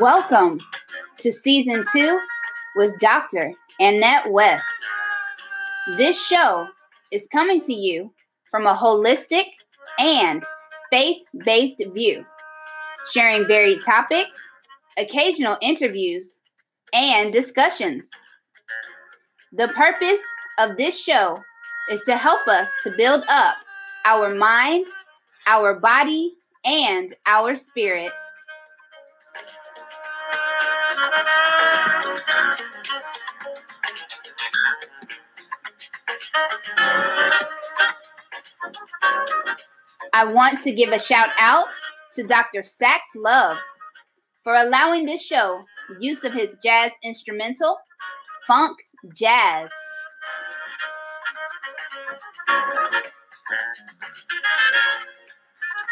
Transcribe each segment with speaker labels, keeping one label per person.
Speaker 1: Welcome to season two with Dr. Annette West. This show is coming to you from a holistic and faith based view, sharing varied topics, occasional interviews, and discussions. The purpose of this show is to help us to build up our mind, our body, and our spirit I want to give a shout out to Dr. Sax Love for allowing this show use of his jazz instrumental, Funk Jazz.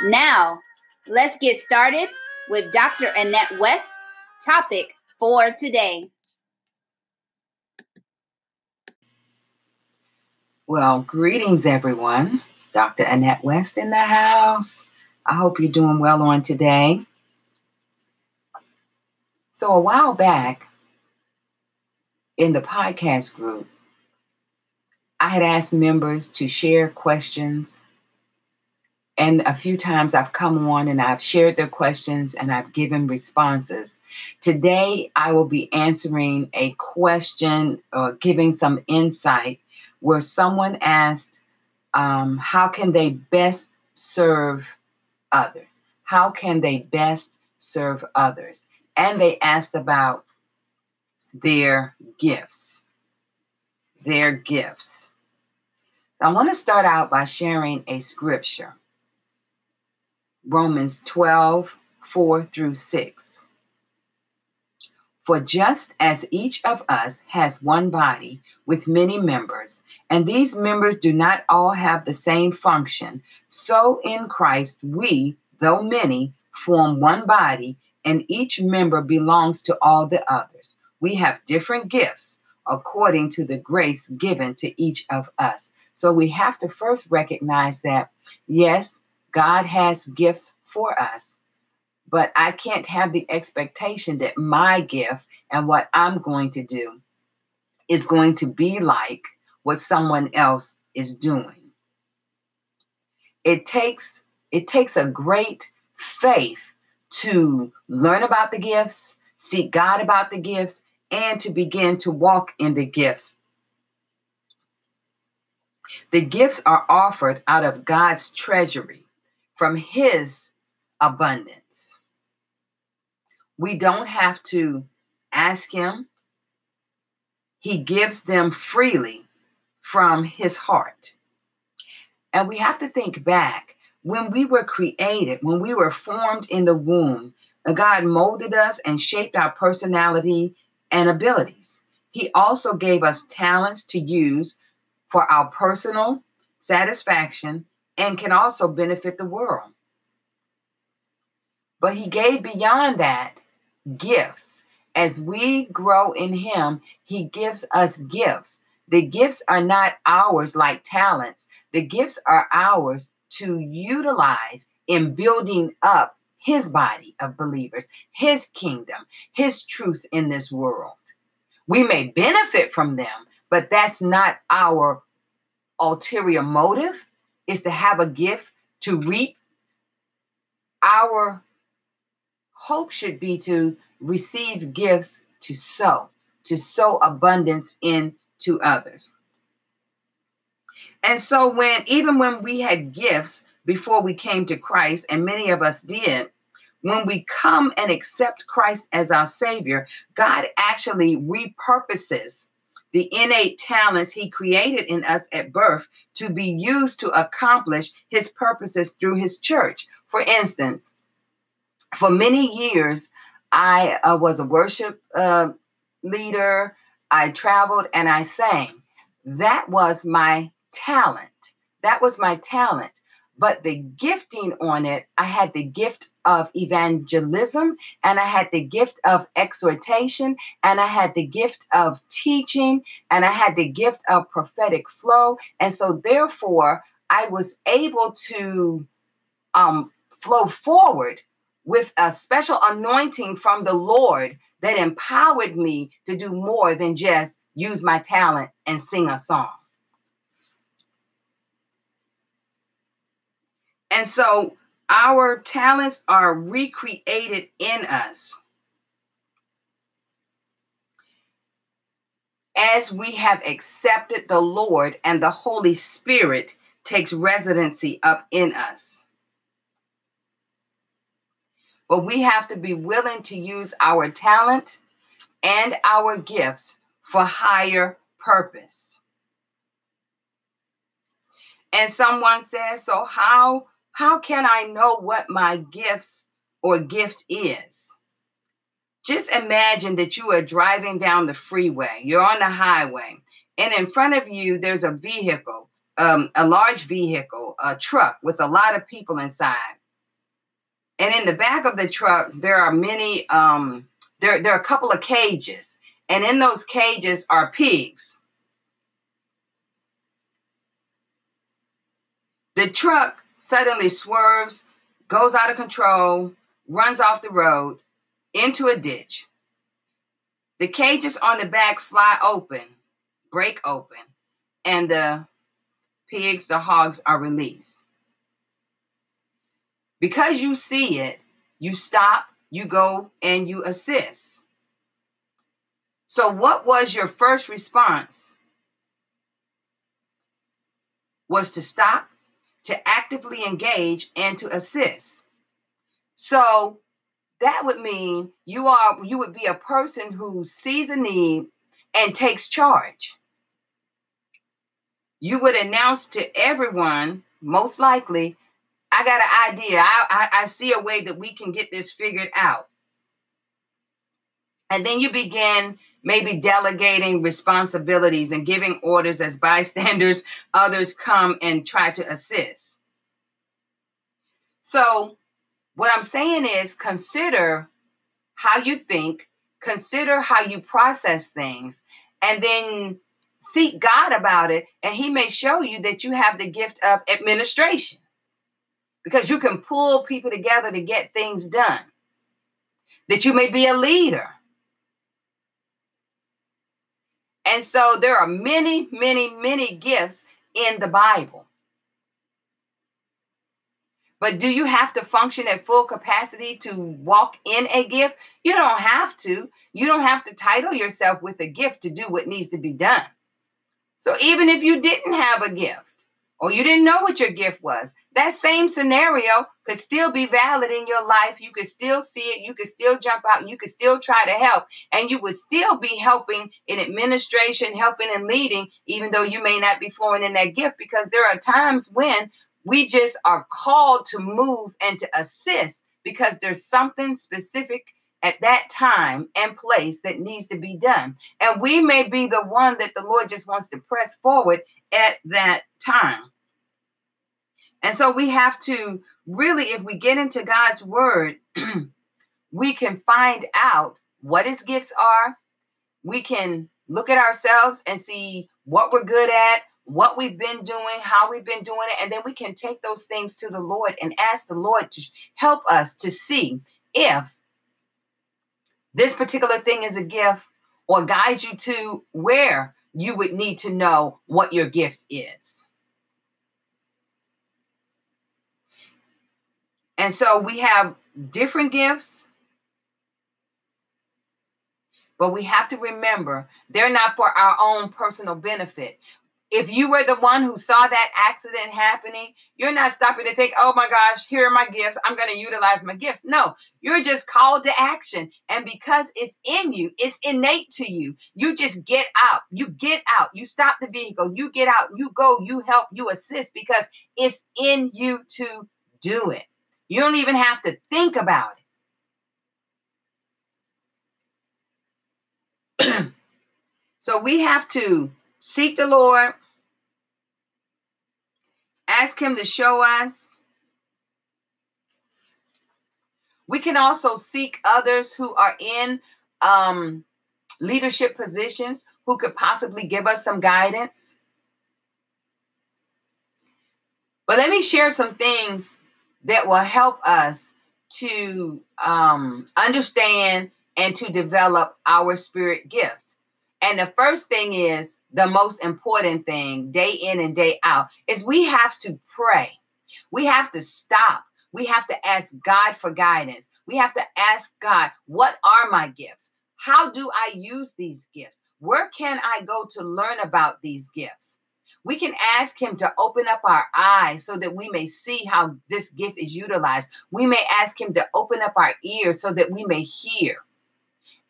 Speaker 1: Now, let's get started with Dr. Annette West's topic for today.
Speaker 2: Well, greetings, everyone. Dr. Annette West in the house. I hope you're doing well on today. So, a while back in the podcast group, I had asked members to share questions. And a few times I've come on and I've shared their questions and I've given responses. Today, I will be answering a question or giving some insight where someone asked, um, how can they best serve others? How can they best serve others? And they asked about their gifts. Their gifts. I want to start out by sharing a scripture Romans 12, 4 through 6. For just as each of us has one body with many members, and these members do not all have the same function, so in Christ we, though many, form one body, and each member belongs to all the others. We have different gifts according to the grace given to each of us. So we have to first recognize that, yes, God has gifts for us, but I can't have the expectation that my gift and what I'm going to do is going to be like what someone else is doing. It takes it takes a great faith to learn about the gifts, seek God about the gifts, and to begin to walk in the gifts. The gifts are offered out of God's treasury from His abundance. We don't have to ask Him, He gives them freely from His heart. And we have to think back when we were created, when we were formed in the womb, God molded us and shaped our personality and abilities. He also gave us talents to use for our personal satisfaction and can also benefit the world. But He gave beyond that gifts. As we grow in Him, He gives us gifts. The gifts are not ours like talents, the gifts are ours to utilize in building up His body of believers, His kingdom, His truth in this world. We may benefit from them, but that's not our ulterior motive, is to have a gift to reap our hope should be to receive gifts to sow, to sow abundance into others. And so when even when we had gifts before we came to Christ, and many of us did, when we come and accept Christ as our Savior, God actually repurposes the innate talents He created in us at birth to be used to accomplish His purposes through His church. For instance, for many years, I uh, was a worship uh, leader. I traveled, and I sang. That was my talent. That was my talent. But the gifting on it, I had the gift of evangelism, and I had the gift of exhortation, and I had the gift of teaching, and I had the gift of prophetic flow. And so, therefore, I was able to um, flow forward with a special anointing from the Lord that empowered me to do more than just use my talent and sing a song. And so our talents are recreated in us as we have accepted the Lord and the Holy Spirit takes residency up in us. But we have to be willing to use our talent and our gifts for higher purpose. And someone says, So, how, how can I know what my gifts or gift is? Just imagine that you are driving down the freeway, you're on the highway, and in front of you, there's a vehicle, um, a large vehicle, a truck with a lot of people inside. And in the back of the truck, there are many, um, there, there are a couple of cages. And in those cages are pigs. The truck suddenly swerves, goes out of control, runs off the road into a ditch. The cages on the back fly open, break open, and the pigs, the hogs, are released. Because you see it, you stop, you go, and you assist. So, what was your first response? Was to stop, to actively engage, and to assist. So, that would mean you are you would be a person who sees a need and takes charge. You would announce to everyone, most likely, I got an idea. I, I, I see a way that we can get this figured out. And then you begin maybe delegating responsibilities and giving orders as bystanders, others come and try to assist. So, what I'm saying is consider how you think, consider how you process things, and then seek God about it, and He may show you that you have the gift of administration because you can pull people together to get things done. That you may be a leader. And so there are many, many, many gifts in the Bible. But do you have to function at full capacity to walk in a gift? You don't have to. You don't have to title yourself with a gift to do what needs to be done. So even if you didn't have a gift, or you didn't know what your gift was, that same scenario could still be valid in your life. You could still see it. You could still jump out. You could still try to help. And you would still be helping in administration, helping and leading, even though you may not be flowing in that gift, because there are times when we just are called to move and to assist because there's something specific at that time and place that needs to be done. And we may be the one that the Lord just wants to press forward at that time. And so we have to really, if we get into God's word, we can find out what his gifts are. We can look at ourselves and see what we're good at, what we've been doing, how we've been doing it, and then we can take those things to the Lord and ask the Lord to help us to see if this particular thing is a gift or guide you to where you would need to know what your gift is. And so we have different gifts, but we have to remember they're not for our own personal benefit. If you were the one who saw that accident happening, you're not stopping to think, oh my gosh, here are my gifts. I'm going to utilize my gifts. No, you're just called to action. And because it's in you, it's innate to you. You just get out. You get out. You stop the vehicle. You get out. You go. You help. You assist because it's in you to do it. You don't even have to think about it. So we have to seek the Lord, ask Him to show us. We can also seek others who are in um, leadership positions who could possibly give us some guidance. But let me share some things that will help us to um, understand and to develop our spirit gifts. And the first thing is the most important thing, day in and day out, is we have to pray. We have to stop. We have to ask God for guidance. We have to ask God, what are my gifts? How do I use these gifts? Where can I go to learn about these gifts? We can ask Him to open up our eyes so that we may see how this gift is utilized. We may ask Him to open up our ears so that we may hear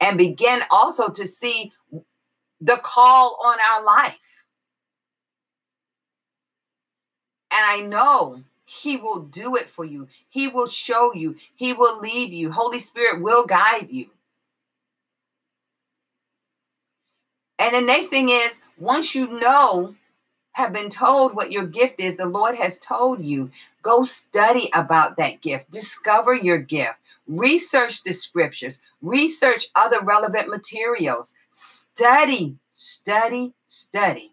Speaker 2: and begin also to see the call on our life. And I know He will do it for you, He will show you, He will lead you. Holy Spirit will guide you. And the next thing is, once you know, have been told what your gift is, the Lord has told you, go study about that gift, discover your gift, research the scriptures, research other relevant materials, study, study, study.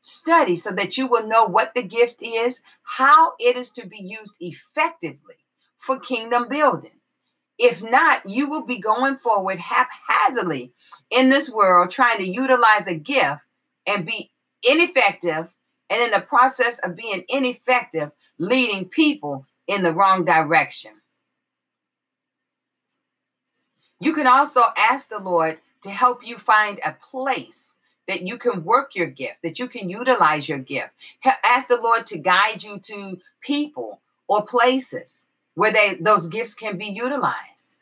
Speaker 2: Study so that you will know what the gift is, how it is to be used effectively for kingdom building. If not, you will be going forward haphazardly in this world trying to utilize a gift and be ineffective, and in the process of being ineffective, leading people in the wrong direction. You can also ask the Lord to help you find a place that you can work your gift, that you can utilize your gift. Ask the Lord to guide you to people or places where they those gifts can be utilized.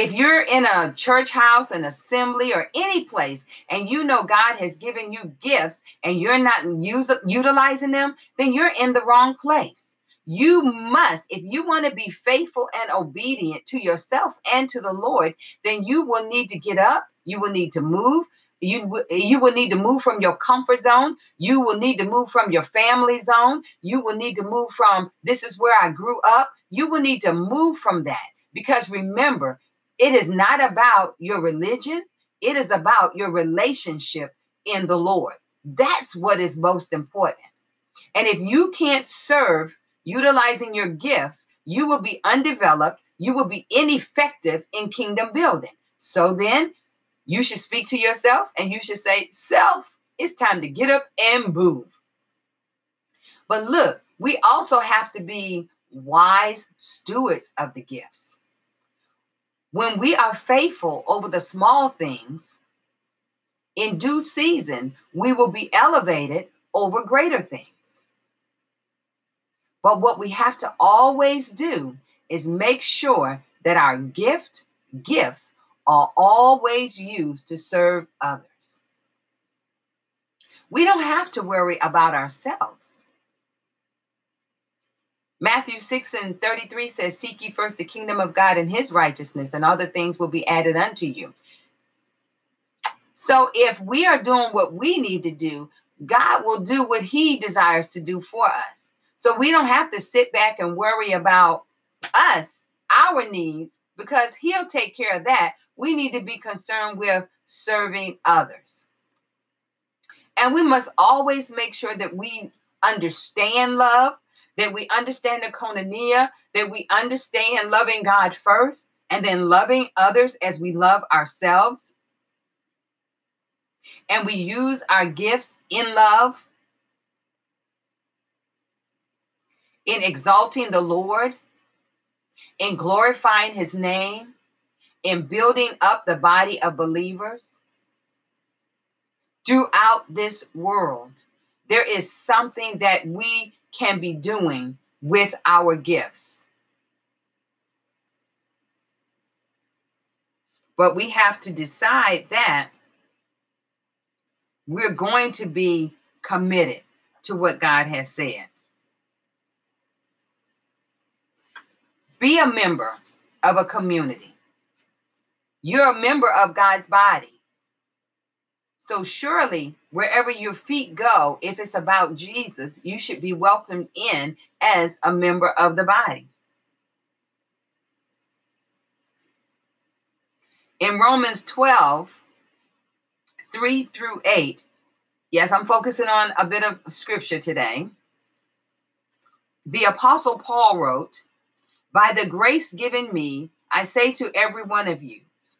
Speaker 2: If you're in a church house, an assembly, or any place, and you know God has given you gifts and you're not use, utilizing them, then you're in the wrong place. You must, if you want to be faithful and obedient to yourself and to the Lord, then you will need to get up. You will need to move. You, you will need to move from your comfort zone. You will need to move from your family zone. You will need to move from this is where I grew up. You will need to move from that because remember, it is not about your religion, it is about your relationship in the Lord. That's what is most important. And if you can't serve utilizing your gifts, you will be undeveloped, you will be ineffective in kingdom building. So then you should speak to yourself and you should say, Self, it's time to get up and move. But look, we also have to be wise stewards of the gifts. When we are faithful over the small things, in due season, we will be elevated over greater things. But what we have to always do is make sure that our gift gifts are always used to serve others. We don't have to worry about ourselves. Matthew 6 and 33 says, Seek ye first the kingdom of God and his righteousness, and all the things will be added unto you. So if we are doing what we need to do, God will do what he desires to do for us. So we don't have to sit back and worry about us, our needs, because He'll take care of that. We need to be concerned with serving others. And we must always make sure that we understand love, that we understand the koinonia, that we understand loving God first, and then loving others as we love ourselves. And we use our gifts in love in exalting the Lord, in glorifying his name, in building up the body of believers throughout this world. There is something that we can be doing with our gifts. But we have to decide that we're going to be committed to what God has said. Be a member of a community. You're a member of God's body. So surely, wherever your feet go, if it's about Jesus, you should be welcomed in as a member of the body. In Romans 12, 3 through 8, yes, I'm focusing on a bit of scripture today. The Apostle Paul wrote, By the grace given me, I say to every one of you,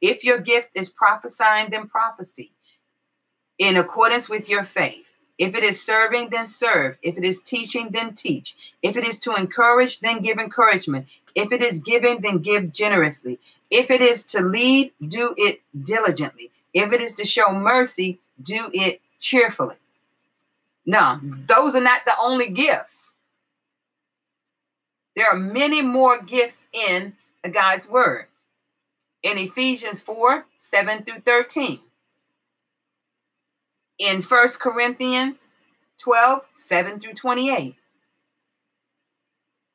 Speaker 2: If your gift is prophesying, then prophecy in accordance with your faith. If it is serving, then serve. If it is teaching, then teach. If it is to encourage, then give encouragement. If it is giving, then give generously. If it is to lead, do it diligently. If it is to show mercy, do it cheerfully. No, those are not the only gifts. There are many more gifts in God's word in Ephesians 4 7 through 13. In 1 Corinthians 12 7 through 28.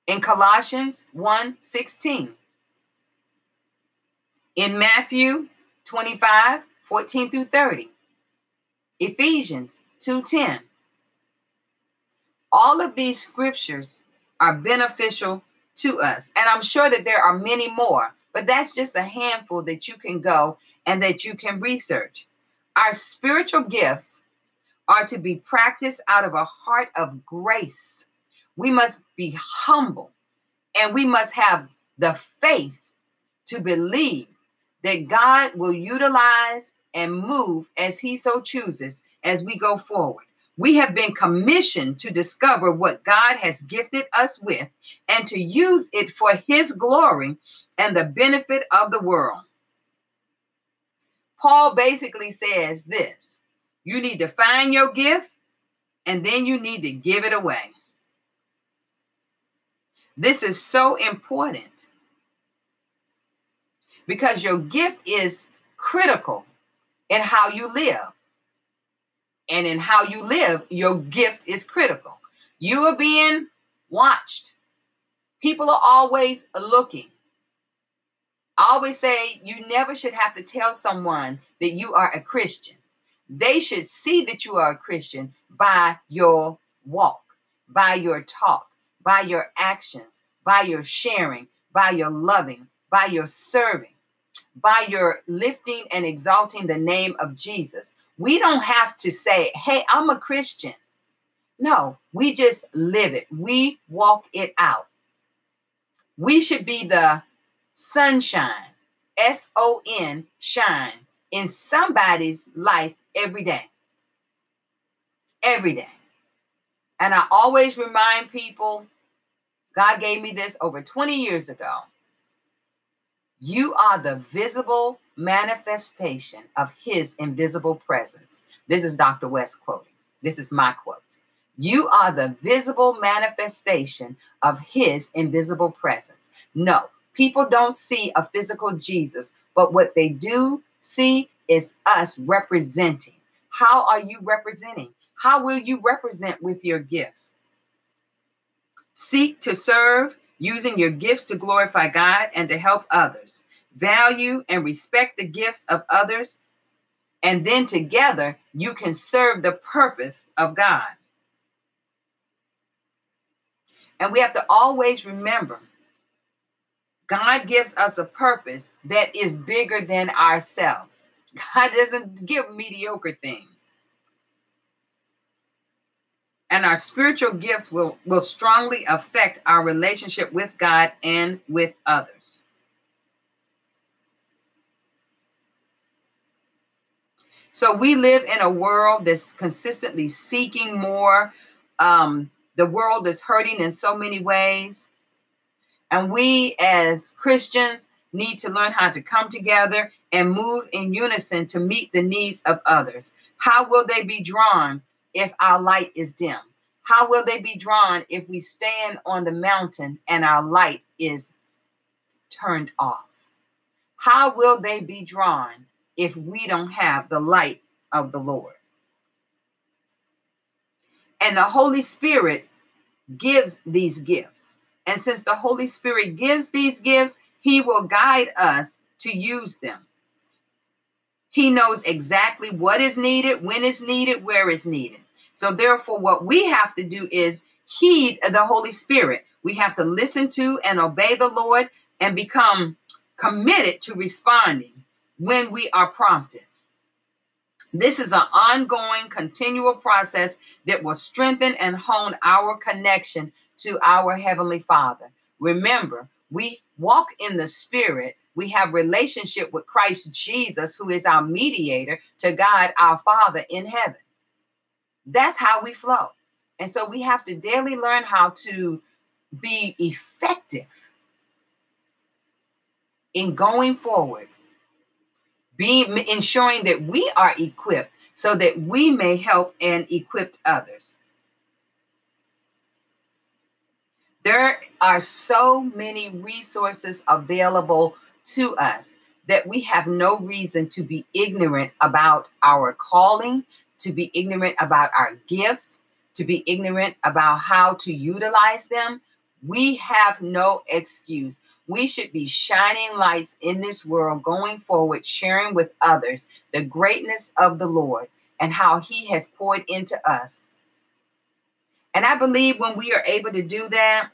Speaker 2: In Colossians 1 16. In Matthew 25 14 through 30. Ephesians 2 10. All of these scriptures are beneficial to us. And I'm sure that there are many more but that's just a handful that you can go and that you can research. Our spiritual gifts are to be practiced out of a heart of grace. We must be humble and we must have the faith to believe that God will utilize and move as He so chooses as we go forward. We have been commissioned to discover what God has gifted us with and to use it for His glory and the benefit of the world. Paul basically says this you need to find your gift and then you need to give it away. This is so important because your gift is critical in how you live. And in how you live, your gift is critical. You are being watched. People are always looking. I always say you never should have to tell someone that you are a Christian. They should see that you are a Christian by your walk, by your talk, by your actions, by your sharing, by your loving, by your serving, by your lifting and exalting the name of Jesus. We don't have to say, hey, I'm a Christian. No, we just live it. We walk it out. We should be the sunshine, S O N, shine in somebody's life every day. Every day. And I always remind people God gave me this over 20 years ago. You are the visible manifestation of his invisible presence. This is Dr. West quoting. This is my quote. You are the visible manifestation of his invisible presence. No, People don't see a physical Jesus, but what they do see is us representing. How are you representing? How will you represent with your gifts? Seek to serve using your gifts to glorify God and to help others. Value and respect the gifts of others. And then together, you can serve the purpose of God. And we have to always remember God gives us a purpose that is bigger than ourselves. God doesn't give mediocre things. And our spiritual gifts will, will strongly affect our relationship with God and with others. So we live in a world that's consistently seeking more. Um, the world is hurting in so many ways. And we as Christians need to learn how to come together and move in unison to meet the needs of others. How will they be drawn if our light is dim? How will they be drawn if we stand on the mountain and our light is turned off? How will they be drawn if we don't have the light of the Lord? And the Holy Spirit gives these gifts. And since the Holy Spirit gives these gifts, He will guide us to use them. He knows exactly what is needed, when it's needed, where it's needed. So, therefore, what we have to do is heed the Holy Spirit. We have to listen to and obey the Lord and become committed to responding when we are prompted. This is an ongoing, continual process that will strengthen and hone our connection to our Heavenly Father. Remember, we walk in the Spirit. We have relationship with Christ Jesus, who is our mediator to God our Father in heaven. That's how we flow. And so we have to daily learn how to be effective in going forward, being ensuring that we are equipped so that we may help and equip others. There are so many resources available to us that we have no reason to be ignorant about our calling, to be ignorant about our gifts, to be ignorant about how to utilize them. We have no excuse. We should be shining lights in this world going forward, sharing with others the greatness of the Lord and how He has poured into us. And I believe when we are able to do that,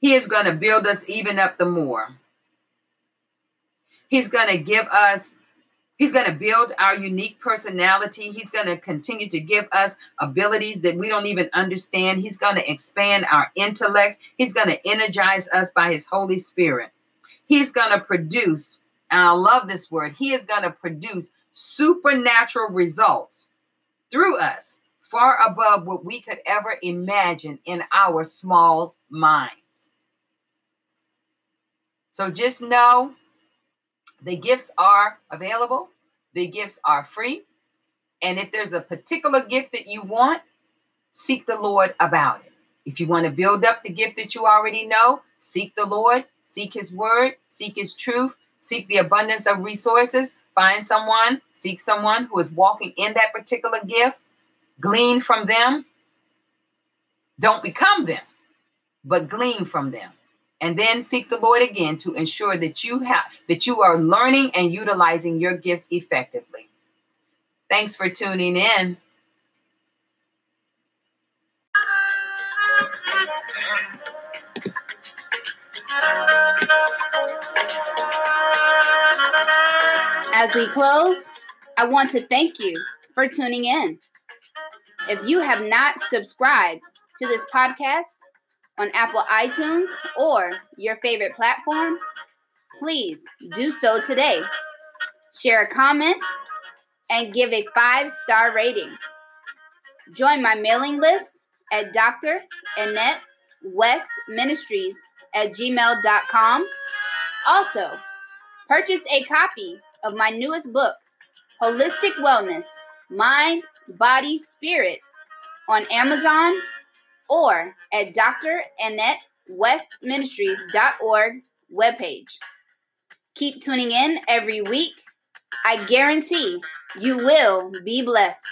Speaker 2: He is going to build us even up the more. He's going to give us He's going to build our unique personality. He's going to continue to give us abilities that we don't even understand. He's going to expand our intellect. He's going to energize us by His Holy Spirit. He's going to produce, and I love this word, He is going to produce supernatural results through us, far above what we could ever imagine in our small minds. So just know the gifts are available, the gifts are free. And if there's a particular gift that you want, seek the Lord about it. If you want to build up the gift that you already know, seek the Lord, seek His word, seek His truth, seek the abundance of resources. Find someone, seek someone who is walking in that particular gift, glean from them. Don't become them, but glean from them and then seek the Lord again to ensure that you have that you are learning and utilizing your gifts effectively. Thanks for tuning in.
Speaker 1: As we close, I want to thank you for tuning in. If you have not subscribed to this podcast, on Apple iTunes or your favorite platform, please do so today. Share a comment and give a five star rating. Join my mailing list at Dr. Annette West Ministries at gmail.com. Also, purchase a copy of my newest book, Holistic Wellness Mind, Body, Spirit, on Amazon or at Dr. Annette West Ministries.org webpage. Keep tuning in every week. I guarantee you will be blessed.